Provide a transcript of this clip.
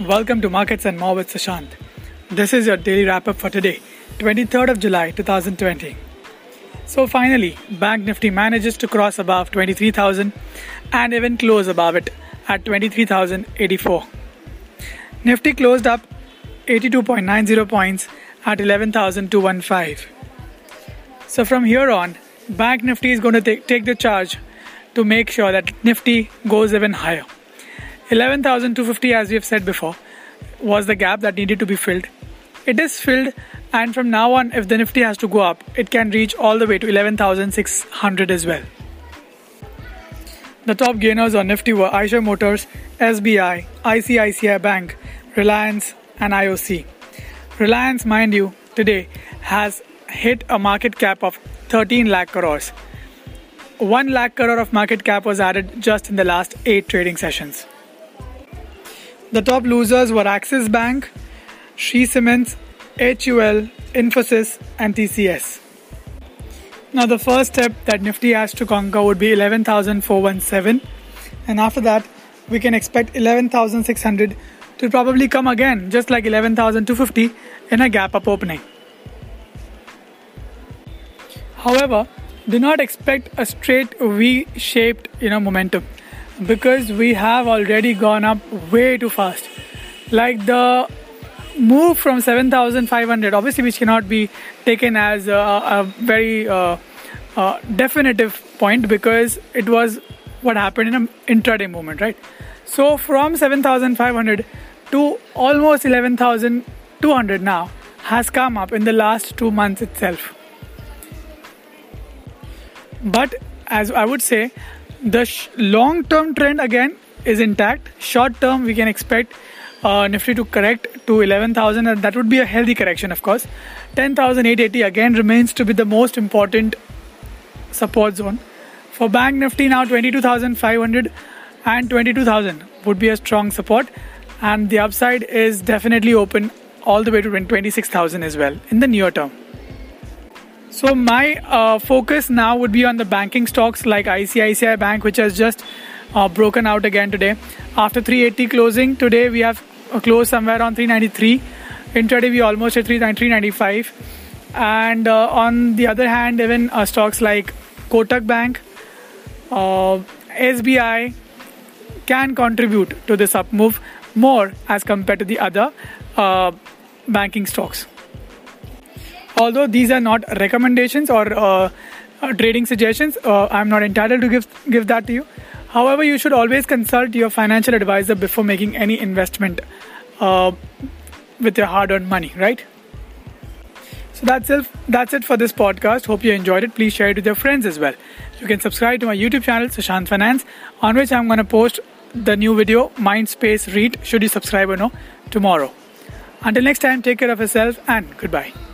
Welcome to Markets and More with Sushant. This is your daily wrap up for today, 23rd of July 2020. So finally, Bank Nifty manages to cross above 23,000 and even close above it at 23,084. Nifty closed up 82.90 points at 11,215. So from here on, Bank Nifty is going to take, take the charge to make sure that Nifty goes even higher. 11,250, as we have said before, was the gap that needed to be filled. It is filled, and from now on, if the Nifty has to go up, it can reach all the way to 11,600 as well. The top gainers on Nifty were Eicher Motors, SBI, ICICI Bank, Reliance, and IOC. Reliance, mind you, today has hit a market cap of 13 lakh crores. 1 lakh crore of market cap was added just in the last 8 trading sessions. The top losers were Axis Bank, Shree Cements, HUL, Infosys, and TCS. Now, the first step that Nifty has to conquer would be 11,417, and after that, we can expect 11,600 to probably come again, just like 11,250 in a gap up opening. However, do not expect a straight V-shaped, you know, momentum because we have already gone up way too fast. Like the move from 7,500, obviously, which cannot be taken as a, a very uh, uh, definitive point because it was what happened in an intraday movement, right? So from 7,500 to almost 11,200 now has come up in the last two months itself. But as I would say, the sh- long term trend again is intact. Short term, we can expect uh, Nifty to correct to 11,000, and that would be a healthy correction, of course. 10,880 again remains to be the most important support zone. For Bank Nifty, now 22,500 and 22,000 would be a strong support, and the upside is definitely open all the way to 26,000 as well in the near term. So my uh, focus now would be on the banking stocks like ICICI Bank, which has just uh, broken out again today. After 380 closing, today we have closed somewhere on 393. Intraday we almost at 395. And uh, on the other hand, even uh, stocks like Kotak Bank, uh, SBI can contribute to this up move more as compared to the other uh, banking stocks although these are not recommendations or uh, uh, trading suggestions, uh, I'm not entitled to give give that to you. However, you should always consult your financial advisor before making any investment uh, with your hard-earned money, right? So that's it. That's it for this podcast. Hope you enjoyed it. Please share it with your friends as well. You can subscribe to my YouTube channel, Sushant Finance, on which I'm going to post the new video, Mindspace REIT. Should you subscribe or no tomorrow? Until next time, take care of yourself and goodbye.